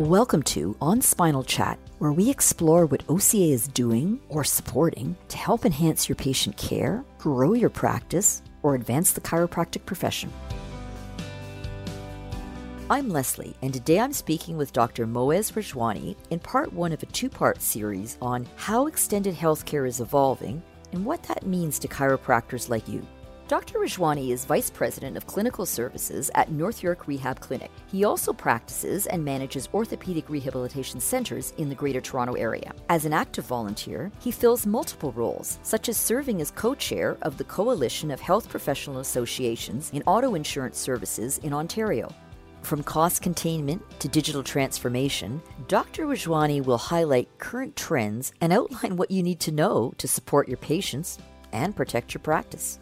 Welcome to On Spinal Chat, where we explore what OCA is doing or supporting to help enhance your patient care, grow your practice, or advance the chiropractic profession. I'm Leslie, and today I'm speaking with Dr. Moez Rajwani in part one of a two part series on how extended healthcare is evolving and what that means to chiropractors like you. Dr. Rajwani is Vice President of Clinical Services at North York Rehab Clinic. He also practices and manages orthopedic rehabilitation centers in the Greater Toronto Area. As an active volunteer, he fills multiple roles, such as serving as co chair of the Coalition of Health Professional Associations in Auto Insurance Services in Ontario. From cost containment to digital transformation, Dr. Rajwani will highlight current trends and outline what you need to know to support your patients and protect your practice.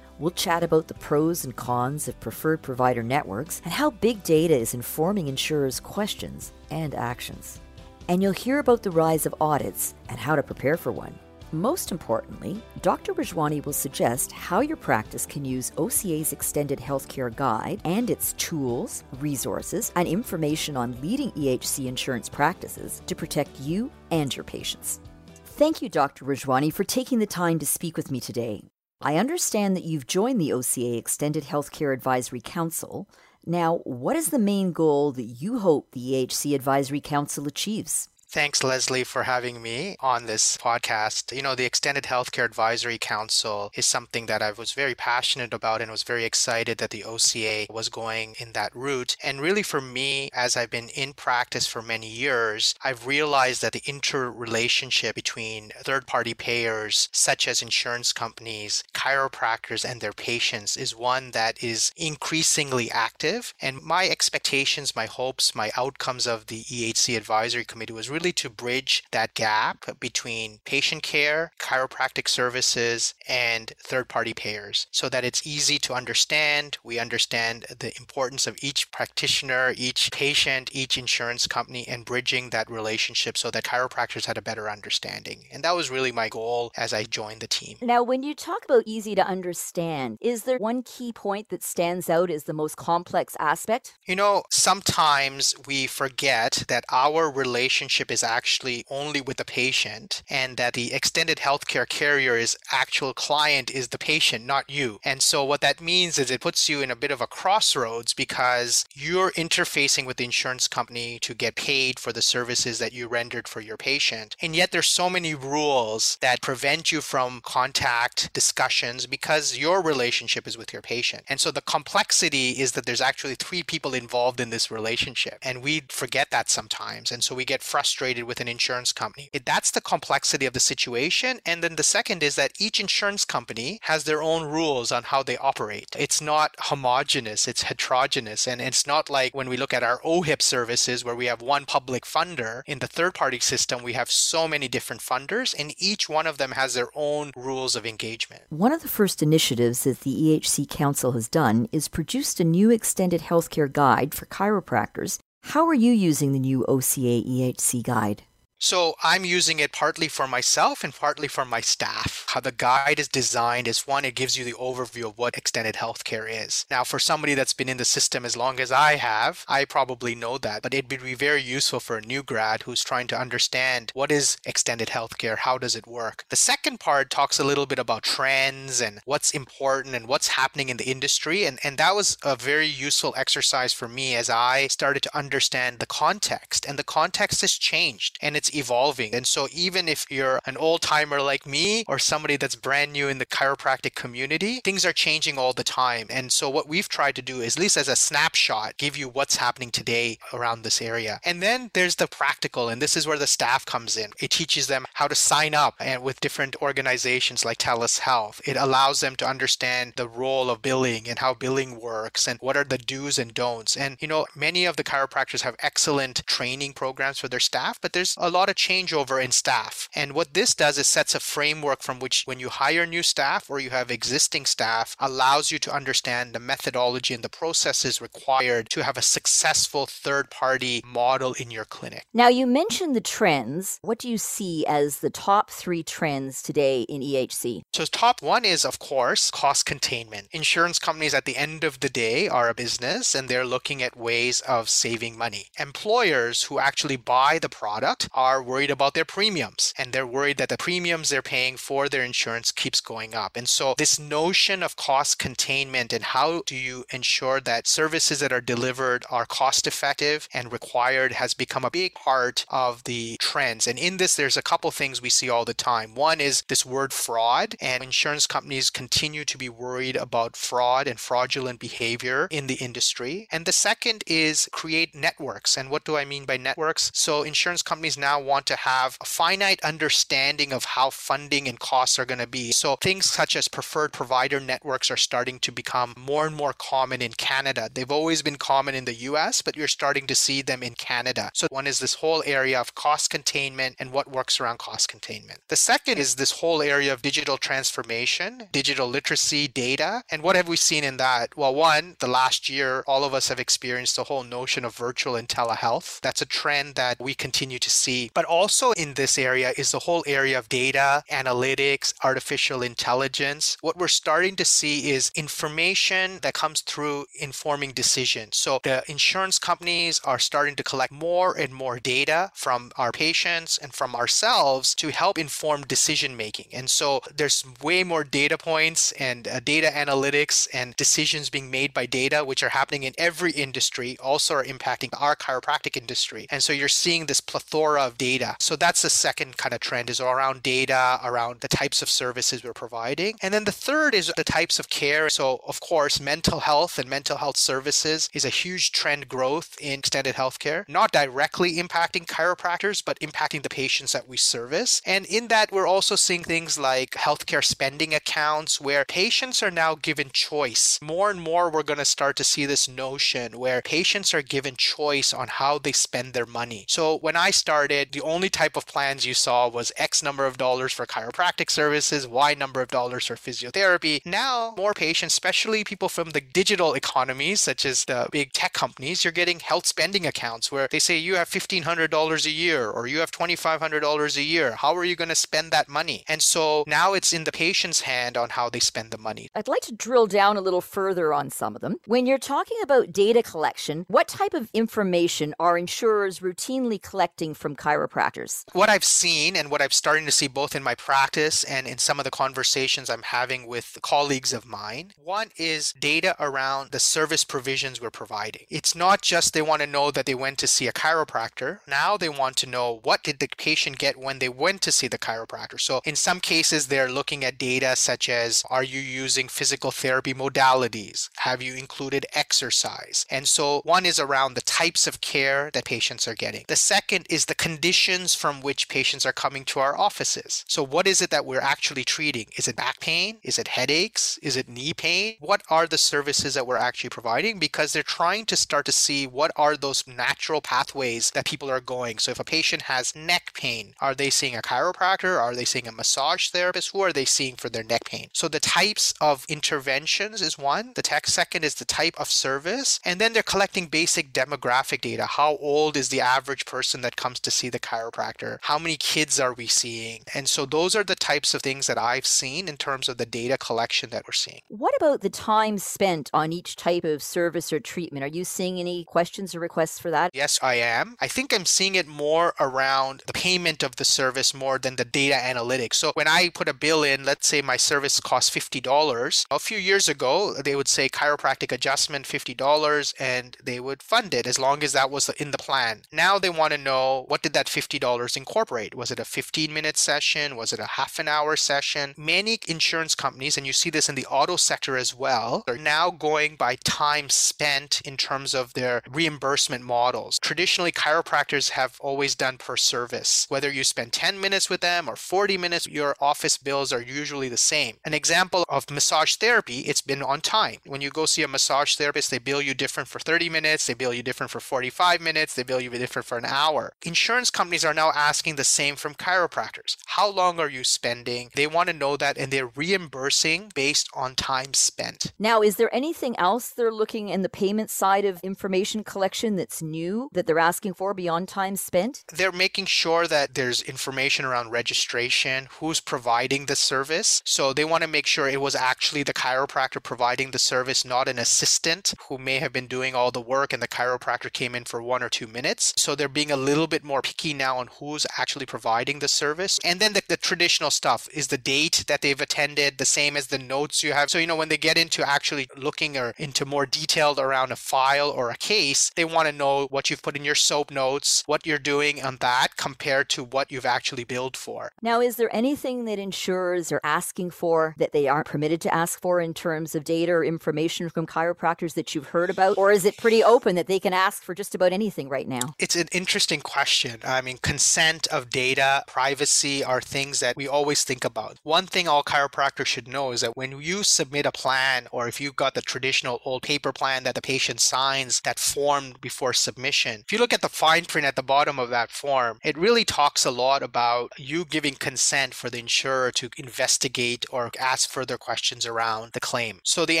We'll chat about the pros and cons of preferred provider networks and how big data is informing insurers' questions and actions. And you'll hear about the rise of audits and how to prepare for one. Most importantly, Dr. Rajwani will suggest how your practice can use OCA's Extended Healthcare Guide and its tools, resources, and information on leading EHC insurance practices to protect you and your patients. Thank you, Dr. Rajwani, for taking the time to speak with me today. I understand that you've joined the OCA Extended Healthcare Advisory Council. Now, what is the main goal that you hope the EHC Advisory Council achieves? Thanks, Leslie, for having me on this podcast. You know, the Extended Healthcare Advisory Council is something that I was very passionate about and was very excited that the OCA was going in that route. And really, for me, as I've been in practice for many years, I've realized that the interrelationship between third party payers, such as insurance companies, chiropractors, and their patients, is one that is increasingly active. And my expectations, my hopes, my outcomes of the EHC Advisory Committee was really really to bridge that gap between patient care, chiropractic services, and third party payers so that it's easy to understand. We understand the importance of each practitioner, each patient, each insurance company, and bridging that relationship so that chiropractors had a better understanding. And that was really my goal as I joined the team. Now, when you talk about easy to understand, is there one key point that stands out as the most complex aspect? You know, sometimes we forget that our relationship is actually only with the patient and that the extended healthcare carrier is actual client is the patient, not you. And so what that means is it puts you in a bit of a crossroads because you're interfacing with the insurance company to get paid for the services that you rendered for your patient. And yet there's so many rules that prevent you from contact discussions because your relationship is with your patient. And so the complexity is that there's actually three people involved in this relationship. And we forget that sometimes. And so we get frustrated with an insurance company. That's the complexity of the situation. And then the second is that each insurance company has their own rules on how they operate. It's not homogenous, it's heterogeneous. And it's not like when we look at our OHIP services where we have one public funder. In the third party system, we have so many different funders, and each one of them has their own rules of engagement. One of the first initiatives that the EHC Council has done is produced a new extended healthcare guide for chiropractors how are you using the new OCA EHC guide? So I'm using it partly for myself and partly for my staff. How the guide is designed is one, it gives you the overview of what extended healthcare is. Now, for somebody that's been in the system as long as I have, I probably know that, but it would be very useful for a new grad who's trying to understand what is extended healthcare, how does it work. The second part talks a little bit about trends and what's important and what's happening in the industry. And, and that was a very useful exercise for me as I started to understand the context. And the context has changed and it's evolving. And so even if you're an old timer like me or somebody that's brand new in the chiropractic community, things are changing all the time. And so what we've tried to do is, at least as a snapshot, give you what's happening today around this area. And then there's the practical, and this is where the staff comes in. It teaches them how to sign up and with different organizations like TELUS Health. It allows them to understand the role of billing and how billing works and what are the do's and don'ts. And you know, many of the chiropractors have excellent training programs for their staff, but there's a lot lot of changeover in staff. And what this does is sets a framework from which when you hire new staff or you have existing staff allows you to understand the methodology and the processes required to have a successful third party model in your clinic. Now you mentioned the trends. What do you see as the top 3 trends today in EHC? So top 1 is of course cost containment. Insurance companies at the end of the day are a business and they're looking at ways of saving money. Employers who actually buy the product are worried about their premiums and they're worried that the premiums they're paying for their insurance keeps going up. And so this notion of cost containment and how do you ensure that services that are delivered are cost effective and required has become a big part of the trends. And in this there's a couple things we see all the time. One is this word fraud and insurance companies continue to be worried about fraud and fraudulent behavior in the industry. And the second is create networks. And what do I mean by networks? So insurance companies now want to have a finite understanding of how funding and costs are going to be. So things such as preferred provider networks are starting to become more and more common in Canada. They've always been common in the US, but you're starting to see them in Canada. So one is this whole area of cost containment and what works around cost containment. The second is this whole area of digital transformation, digital literacy, data. And what have we seen in that? Well, one, the last year, all of us have experienced the whole notion of virtual and telehealth. That's a trend that we continue to see. But also in this area is the whole area of data, analytics, artificial intelligence. What we're starting to see is information that comes through informing decisions. So the insurance companies are starting to collect more and more data from our patients and from ourselves to help inform decision making. And so there's way more data points and uh, data analytics and decisions being made by data, which are happening in every industry, also are impacting our chiropractic industry. And so you're seeing this plethora of data. So that's the second kind of trend is around data, around the types of services we're providing. And then the third is the types of care. So of course, mental health and mental health services is a huge trend growth in extended healthcare, not directly impacting chiropractors, but impacting the patients that we service. And in that, we're also seeing things like healthcare spending accounts where patients are now given choice. More and more, we're going to start to see this notion where patients are given choice on how they spend their money. So when I started, the only type of plans you saw was X number of dollars for chiropractic services, Y number of dollars for physiotherapy. Now, more patients, especially people from the digital economies, such as the big tech companies, you're getting health spending accounts where they say you have $1,500 a year or you have $2,500 a year. How are you going to spend that money? And so now it's in the patient's hand on how they spend the money. I'd like to drill down a little further on some of them. When you're talking about data collection, what type of information are insurers routinely collecting from chiropractors? What I've seen and what I'm starting to see both in my practice and in some of the conversations I'm having with colleagues of mine, one is data around the service provisions we're providing. It's not just they want to know that they went to see a chiropractor. Now they want to know what did the patient get when they went to see the chiropractor. So in some cases, they're looking at data such as are you using physical therapy modalities? Have you included exercise? And so one is around the types of care that patients are getting. The second is the conditions from which patients are coming to our offices. So what is it that we're actually treating? Is it back pain? Is it headaches? Is it knee pain? What are the services that we're actually providing? Because they're trying to start to see what are those natural pathways that people are going. So if a patient has neck pain, are they seeing a chiropractor? Are they seeing a massage therapist? Who are they seeing for their neck pain? So the types of interventions is one. The tech second is the type of service. And then they're collecting basic demographic data. How old is the average person that comes to see the chiropractor? How many kids are we seeing? And so those are the types of things that I've seen in terms of the data collection that we're seeing. What about the time spent on each type of service or treatment? Are you seeing any questions or requests for that? Yes, I am. I think I'm seeing it more around the payment of the service more than the data analytics. So when I put a bill in, let's say my service costs $50. A few years ago, they would say chiropractic adjustment $50 and they would fund it as long as that was in the plan. Now they want to know what did that $50 incorporate? Was it a 15 minute session? Was it a half an hour session? Many insurance companies, and you see this in the auto sector as well, are now going by time spent in terms of their reimbursement models. Traditionally, chiropractors have always done per service. Whether you spend 10 minutes with them or 40 minutes, your office bills are usually the same. An example of massage therapy, it's been on time. When you go see a massage therapist, they bill you different for 30 minutes, they bill you different for 45 minutes, they bill you different for an hour. Insurance insurance companies are now asking the same from chiropractors. How long are you spending? They want to know that and they're reimbursing based on time spent. Now, is there anything else they're looking in the payment side of information collection that's new that they're asking for beyond time spent? They're making sure that there's information around registration, who's providing the service. So they want to make sure it was actually the chiropractor providing the service, not an assistant who may have been doing all the work and the chiropractor came in for one or two minutes. So they're being a little bit more picky now on who's actually providing the service. And then the, the traditional stuff is the date that they've attended, the same as the notes you have. So, you know, when they get into actually looking or into more detailed around a file or a case, they want to know what you've put in your SOAP notes, what you're doing on that compared to what you've actually billed for. Now, is there anything that insurers are asking for that they aren't permitted to ask for in terms of data or information from chiropractors that you've heard about? Or is it pretty open that they can ask for just about anything right now? It's an interesting question. I mean, consent of data, privacy are things that we always think about. One thing all chiropractors should know is that when you submit a plan, or if you've got the traditional old paper plan that the patient signs that form before submission, if you look at the fine print at the bottom of that form, it really talks a lot about you giving consent for the insurer to investigate or ask further questions around the claim. So the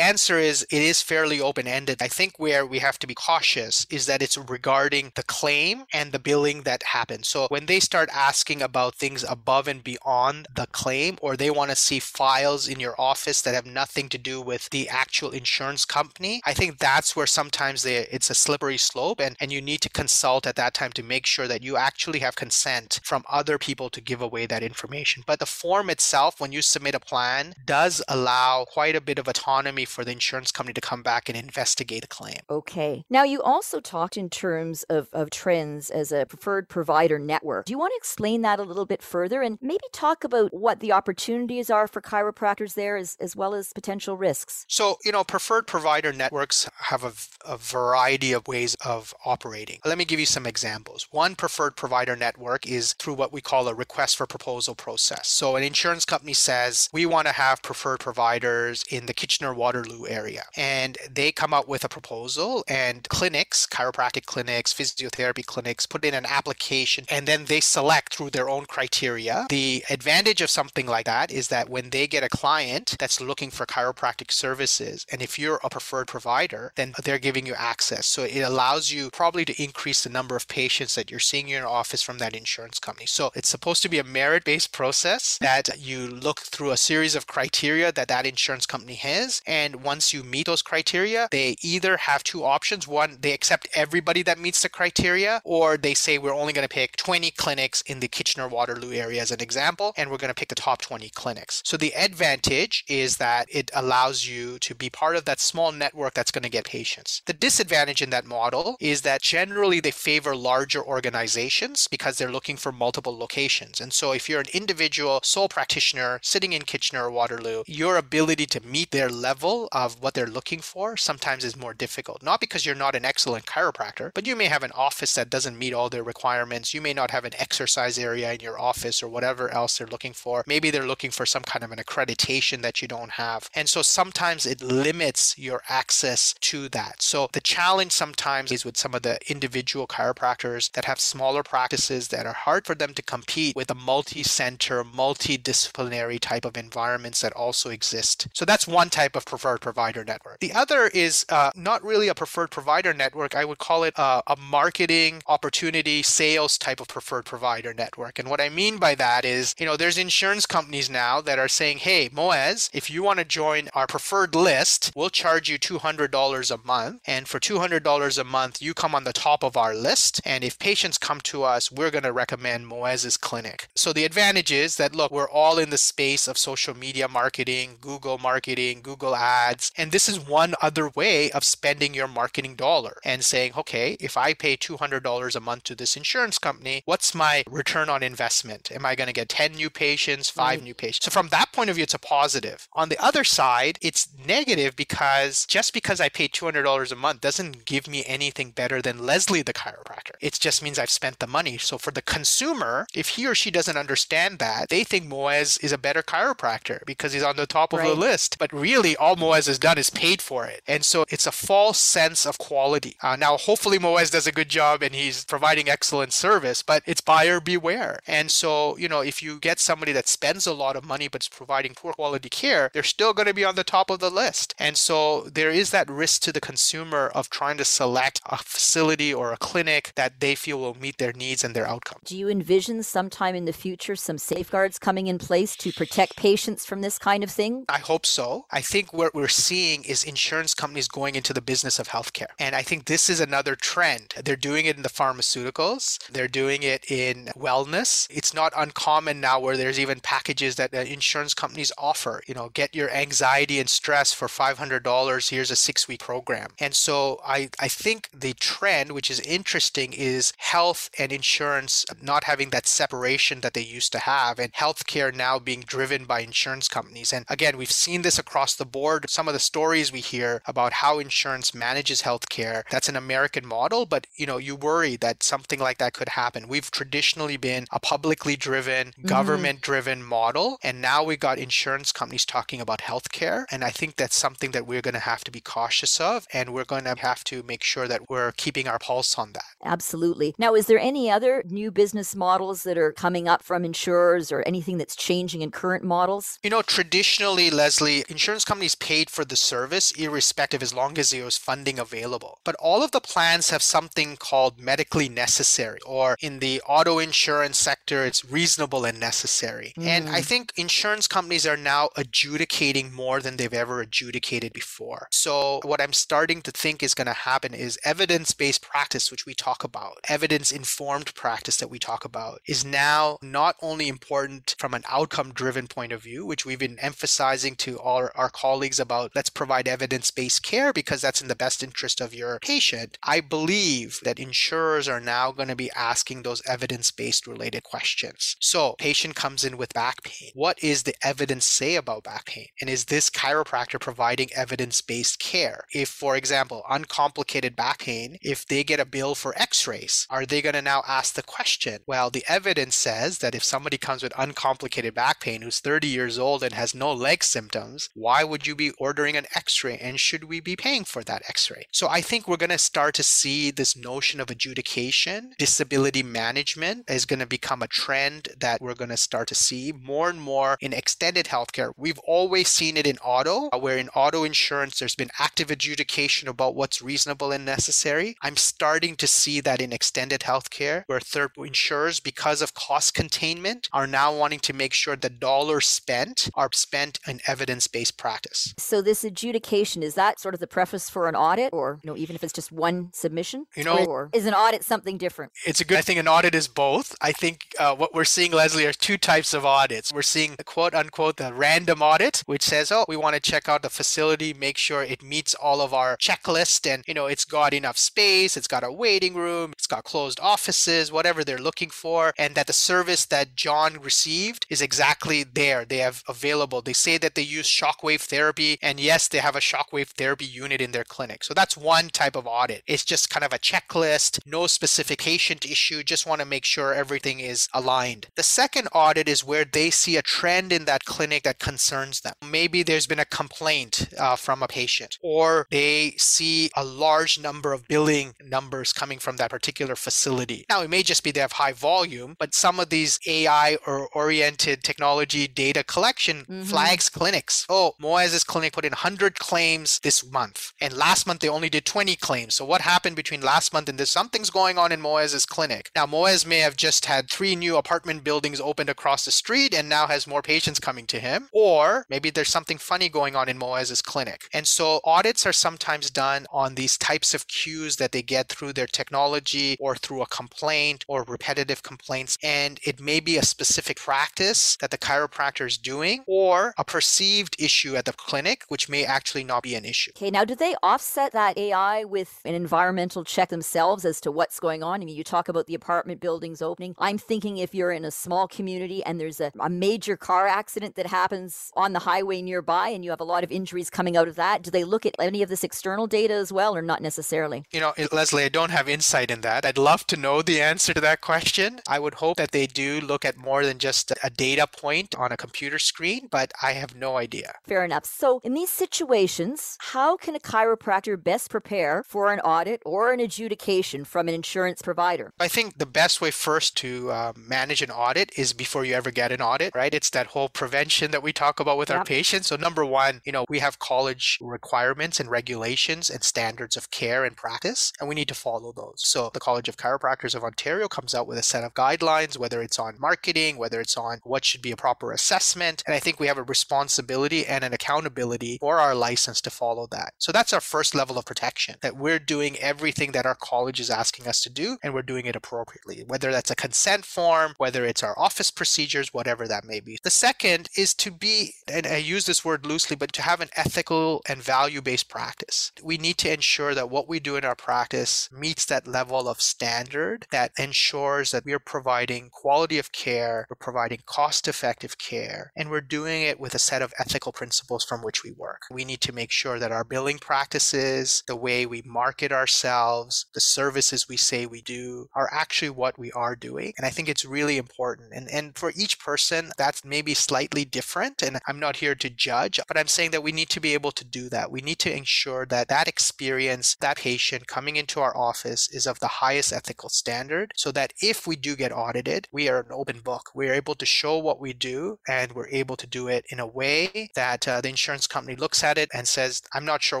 answer is it is fairly open ended. I think where we have to be cautious is that it's regarding the claim and the billing that happens. So when they start asking about things above and beyond the claim, or they want to see files in your office that have nothing to do with the actual insurance company, I think that's where sometimes they, it's a slippery slope and, and you need to consult at that time to make sure that you actually have consent from other people to give away that information. But the form itself, when you submit a plan, does allow quite a bit of autonomy for the insurance company to come back and investigate a claim. Okay. Now, you also talked in terms of, of trends as a preferred provider network. Do you want to explain that a little bit further and maybe talk about what the opportunities are for chiropractors there as, as well as potential risks? So, you know, preferred provider networks have a, a variety of ways of operating. Let me give you some examples. One preferred provider network is through what we call a request for proposal process. So, an insurance company says, we want to have preferred providers in the Kitchener Waterloo area. And they come out with a proposal, and clinics, chiropractic clinics, physiotherapy clinics, put in an application, and then they select through their own criteria. The advantage of something like that is that when they get a client that's looking for chiropractic services, and if you're a preferred provider, then they're giving you access. So it allows you probably to increase the number of patients that you're seeing in your office from that insurance company. So it's supposed to be a merit based process that you look through a series of criteria that that insurance company has. And once you meet those criteria, they either have two options. One, they accept everybody that meets the criteria, or they say we're only going to pick 20 clinics in the Kitchener Waterloo area as an example, and we're going to pick the top 20 clinics. So the advantage is that it allows you to be part of that small network that's going to get patients. The disadvantage in that model is that generally they favor larger organizations because they're looking for multiple locations. And so if you're an individual sole practitioner sitting in Kitchener or Waterloo, your ability to meet their level of what they're looking for sometimes is more difficult. Not because you're not an excellent chiropractor, but you may have an office that doesn't meet all their requirements. You may not have an exercise area in your office or whatever else they're looking for. Maybe they're looking for some kind of an accreditation that you don't have. And so sometimes it limits your access to that. So the challenge sometimes is with some of the individual chiropractors that have smaller practices that are hard for them to compete with a multi center, multidisciplinary type of environments that also exist. So that's one type of preferred provider network. The other is uh, not really a preferred provider network. I would call it a, a marketing opportunity sales type of preferred provider network. And what I mean by that is, you know, there's insurance companies now that are saying, hey, Moez, if you want to join our preferred list, we'll charge you $200 a month. And for $200 a month, you come on the top of our list. And if patients come to us, we're going to recommend Moez's clinic. So the advantage is that, look, we're all in the space of social media marketing, Google marketing, Google ads. And this is one other way of spending your marketing dollar and saying, okay, if I pay $200 a month to this insurance company, what's my return on investment? Am I going to get 10 new patients, 5 mm-hmm. new patients? So from that point of view, it's a positive. On the other side, it's negative because just because I pay $200 a month doesn't give me anything better than Leslie the chiropractor. It just means I've spent the money. So for the consumer, if he or she doesn't understand that, they think Moez is a better chiropractor because he's on the top of right. the list. But really, all Moez has done is paid for it. And so it's a false sense of quality. Uh, now, hopefully, Moez does a good job and he's providing excellent service, but it's buyer beware. And so, you know, if you get somebody that spends a lot of money but is providing poor quality care, they're still going to be on the top of the list. And so there is that risk to the consumer of trying to select a facility or a clinic that they feel will meet their needs and their outcomes. Do you envision sometime in the future some safeguards coming in place to protect patients from this kind of thing? I hope so. I think what we're seeing is insurance companies going into the business of healthcare. And I think this is another trend. They're doing it in the pharmaceuticals, they're doing it in wellness. It's not uncommon now where there's even packages that insurance companies offer. You know, get your anxiety and stress for $500. Here's a six week program. And so I, I think the trend, which is interesting, is health and insurance not having that separation that they used to have, and healthcare now being driven by insurance companies. And again, we've seen this across the board. Some of the stories we hear about how insurance manages healthcare, that's an American model, but you know, you worry that something like that could happen. We've traditionally been a publicly driven, mm-hmm. government driven model, and now we got insurance companies talking about healthcare. And I think that's something that we're going to have to be cautious of, and we're going to have to make sure that we're keeping our pulse on that. Absolutely. Now, is there any other new business models that are coming up from insurers or anything that's changing in current models? You know, traditionally, Leslie, insurance companies paid for the service irrespective as long as there was funding available. But all of the plans have something called medically necessary, or in the auto insurance sector, it's reasonable and necessary. Mm. And I mm. think insurance companies are now adjudicating more than they've ever adjudicated before. So, what I'm starting to think is going to happen is evidence based practice, which we talk about, evidence informed practice that we talk about, is now not only important from an outcome driven point of view, which we've been emphasizing to all our colleagues about let's provide evidence based care because that's in the best interest of your patient. I believe that insurers are now going to be asking those evidence based related questions. So, patient comes in with back pain. What is the evidence say about back pain? And is this chiropractor providing evidence based care? If, for example, uncomplicated back pain, if they get a bill for x rays, are they going to now ask the question? Well, the evidence says that if somebody comes with uncomplicated back pain who's 30 years old and has no leg symptoms, why would you be ordering an x ray? And should we be paying for that x ray? So I think we're going to start to see this notion of adjudication, disability management is going to become a trend that we're going to start to see more and more in extended healthcare. We've always seen it in auto, uh, where in auto insurance, there's been active adjudication about what's reasonable and necessary. I'm starting to see that in extended healthcare, where third insurers, because of cost containment, are now wanting to make sure the dollars spent are spent in evidence-based practice. So this adjudication is that sort of the preface for an audit, or you know, even if it's just one submission, you know, or is an audit something different? It's a good. I think an audit is both. I think uh, what we're seeing, Leslie, are two types of audits. We're seeing the quote unquote the random audit, which says, oh, we want to check out the facility, make sure it meets all of our checklist, and you know, it's got enough space, it's got a waiting room, it's got closed offices, whatever they're looking for, and that the service that John received is exactly there. They have available. They say that they use shockwave therapy, and yes, they have a shockwave therapy unit in their clinic. So that's one type of audit. It's just kind of a checklist, no specification issue, just want to make sure everything is aligned. The second audit is where they see a trend in that clinic that concerns them. Maybe there's been a complaint uh, from a patient, or they see a large number of billing numbers coming from that particular facility. Now, it may just be they have high volume, but some of these AI or oriented technology data collection mm-hmm. flags clinics. Oh, Moez's clinic put in 100 claims this month, and last month they only did 20 claims. So, what happened between last month and this? Something's going on in Moez's clinic. Now, Moez may have just had three new apartment buildings opened across the street and now has more patients coming to him, or maybe there's something funny going on in Moez's clinic. And so, audits are sometimes done on these types of cues that they get through their technology or through a complaint or repetitive complaints. And it may be a specific practice that the chiropractor is doing or a perceived issue at the clinic, which may actually not be an issue. Okay, now do they offset that AI with an environmental check themselves as to what's going on? I mean, you talk about the apartment buildings opening. I'm thinking if you're in a small community and there's a, a major car accident that happens on the highway nearby and you have a lot of injuries coming out of that, do they look at any of this external data as well or not necessarily? You know, eh, Leslie, I don't have insight in that. I'd love to know the answer to that question. I would hope that they do look at more than just a data point on a computer screen, but I have no idea. Fair enough. So, in these situations, how can a chiropractor best prepare for an audit or an adjudication from an insurance provider? Provider? I think the best way first to uh, manage an audit is before you ever get an audit, right? It's that whole prevention that we talk about with yep. our patients. So, number one, you know, we have college requirements and regulations and standards of care and practice, and we need to follow those. So, the College of Chiropractors of Ontario comes out with a set of guidelines, whether it's on marketing, whether it's on what should be a proper assessment. And I think we have a responsibility and an accountability for our license to follow that. So, that's our first level of protection that we're doing everything that our college is asking us to do, and we're doing it appropriately, whether that's a consent form, whether it's our office procedures, whatever that may be. The second is to be, and I use this word loosely, but to have an ethical and value based practice. We need to ensure that what we do in our practice meets that level of standard that ensures that we are providing quality of care, we're providing cost effective care, and we're doing it with a set of ethical principles from which we work. We need to make sure that our billing practices, the way we market ourselves, the services we say we do are actually what we are doing. And I think it's really important. And, and for each person, that's maybe slightly different. And I'm not here to judge, but I'm saying that we need to be able to do that. We need to ensure that that experience, that patient coming into our office is of the highest ethical standard so that if we do get audited, we are an open book. We're able to show what we do and we're able to do it in a way that uh, the insurance company looks at it and says, I'm not sure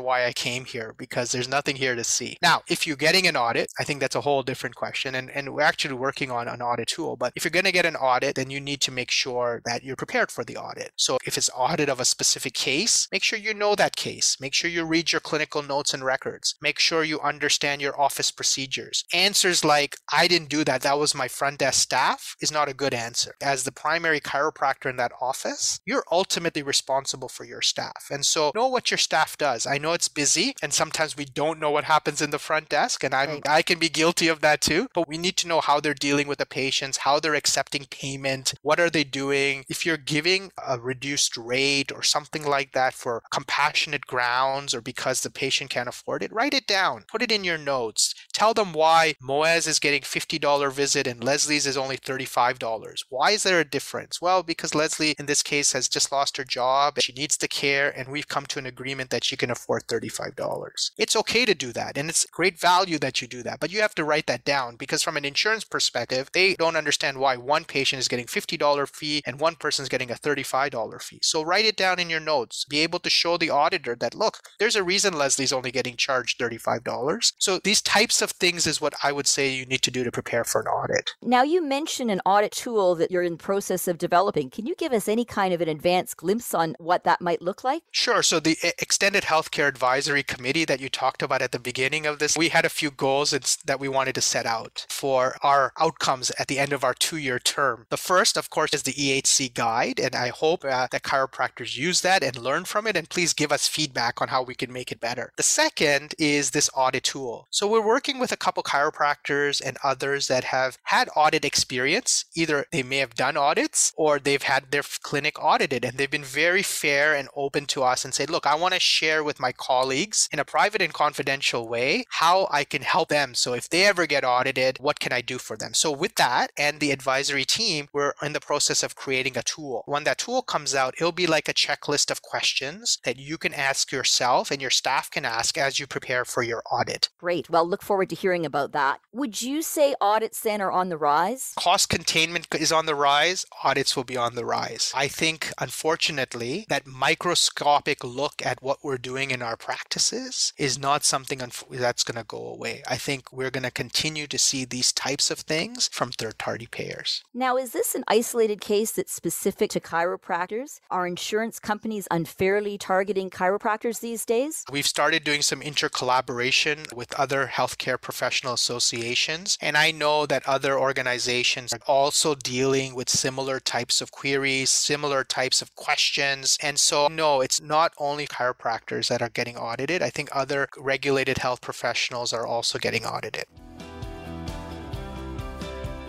why I came here because there's nothing here to see. Now, if you're getting an audit, I think that's a whole different question. And, and we're actually working on an audit tool. But if you're going to get an audit, then you need to make sure that you're prepared for the audit. So if it's audit of a specific case, make sure you know that case. Make sure you read your clinical notes and records. Make sure you understand your office procedures. Answers like, I didn't do that, that was my front desk staff, is not a good answer. As the primary chiropractor in that office, you're ultimately responsible for your staff. And so know what your staff does. I know it's busy and sometimes we don't know what happens in the front desk and I'm. I can be guilty of that too, but we need to know how they're dealing with the patients, how they're accepting payment, what are they doing? If you're giving a reduced rate or something like that for compassionate grounds or because the patient can't afford it, write it down. Put it in your notes. Tell them why Moez is getting $50 visit and Leslie's is only $35. Why is there a difference? Well, because Leslie in this case has just lost her job. She needs the care and we've come to an agreement that she can afford $35. It's okay to do that and it's great value that you do that, but you have to write that down because from an insurance perspective, they don't understand why one patient is getting $50 fee and one person is getting a $35 fee. So write it down in your notes. Be able to show the auditor that, look, there's a reason Leslie's only getting charged $35. So these types of things is what I would say you need to do to prepare for an audit. Now, you mentioned an audit tool that you're in process of developing. Can you give us any kind of an advanced glimpse on what that might look like? Sure. So the Extended Healthcare Advisory Committee that you talked about at the beginning of this, we had a few goals that we wanted to set out for our outcomes at the end of our two-year term. The first, of course, is the EHC guide, and I hope uh, that chiropractors use that and learn from it, and please give us feedback on how we can make it better. The second is this audit tool. So we're working with a couple chiropractors and others that have had audit experience. Either they may have done audits or they've had their clinic audited, and they've been very fair and open to us and said, look, I want to share with my colleagues in a private and confidential way how I can help them. So if they ever get audited, what can I do for them? So with that and the advisory team, we're in the process of creating a tool. When that tool comes out, it'll be like a checklist of questions that you can ask yourself and your staff can ask as you prepare for your audit. Great. Well, look forward to hearing about that. Would you say audits then are on the rise? Cost containment is on the rise. Audits will be on the rise. I think, unfortunately, that microscopic look at what we're doing in our practices is not something that's going to go away. I think we're going to continue to see these types of things from third party payers. Now, is this an isolated case that's specific to chiropractors? Are insurance companies unfairly targeting chiropractors these days? We've started doing some intercollaboration with other healthcare professional associations, and I know that other organizations are also dealing with similar types of queries, similar types of questions. And so, no, it's not only chiropractors that are getting audited. I think other regulated health professionals are also getting audited.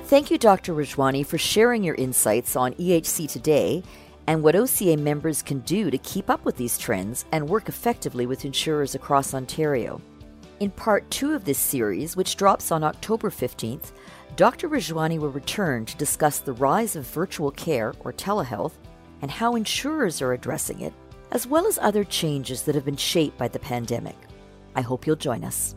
Thank you, Dr. Rajwani, for sharing your insights on EHC today and what OCA members can do to keep up with these trends and work effectively with insurers across Ontario. In part two of this series, which drops on October 15th, Dr. Rajwani will return to discuss the rise of virtual care or telehealth and how insurers are addressing it, as well as other changes that have been shaped by the pandemic. I hope you'll join us.